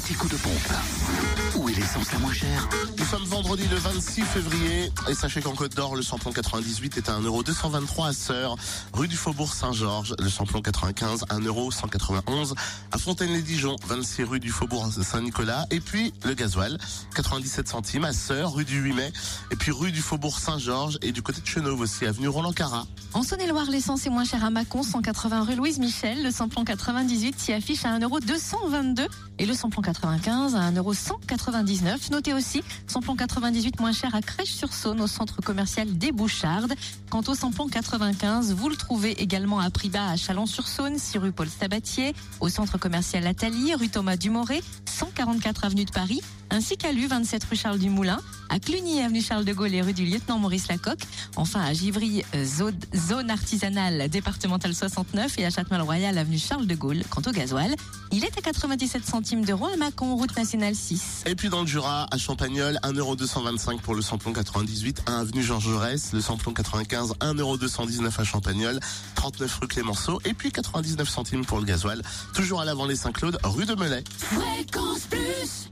petit coup de pompe. L'essence la moins chère Nous sommes vendredi le 26 février et sachez qu'en Côte d'Or, le samplon 98 est à 1,223€ à Sœur, rue du Faubourg Saint-Georges. Le samplon 95, 1,191€ à Fontaine-les-Dijon, 26 rue du Faubourg Saint-Nicolas. Et puis le gasoil, 97 centimes à Sœur, rue du 8 mai. Et puis rue du Faubourg Saint-Georges et du côté de Chenauve aussi, avenue Roland-Cara. En Saône-et-Loire, l'essence est moins chère à Mâcon, 180 rue Louise Michel. Le samplon 98 s'y affiche à 1,222€ et le samplon 95 à 1,199€. Notez aussi, samplon 98 moins cher à Crèche-sur-Saône au centre commercial des Bouchardes. Quant au samplon 95, vous le trouvez également à prix bas à Chalon-sur-Saône, 6 rue Paul Sabatier, au centre commercial Atali, rue Thomas Dumoré, 144 avenue de Paris, ainsi qu'à Lu, 27 rue Charles Dumoulin, à Cluny, avenue Charles de Gaulle et rue du lieutenant Maurice Lacocque, enfin à Givry, euh, zone, artisanale départementale 69 et à Châtemal-Royal, avenue Charles de Gaulle. Quant au gasoil, il est à 97 centimes d'euros à Mâcon, route nationale 6. Et puis dans le Jura, à Champagnol, 1,225€ pour le samplon 98, 1 avenue Jean Jaurès, le samplon 95, 1,219€ à Champagnol, 39 rue Clémenceau, et puis 99 centimes pour le gasoil, toujours à l'avant les Saint-Claude, rue de Melay. Fréquence Plus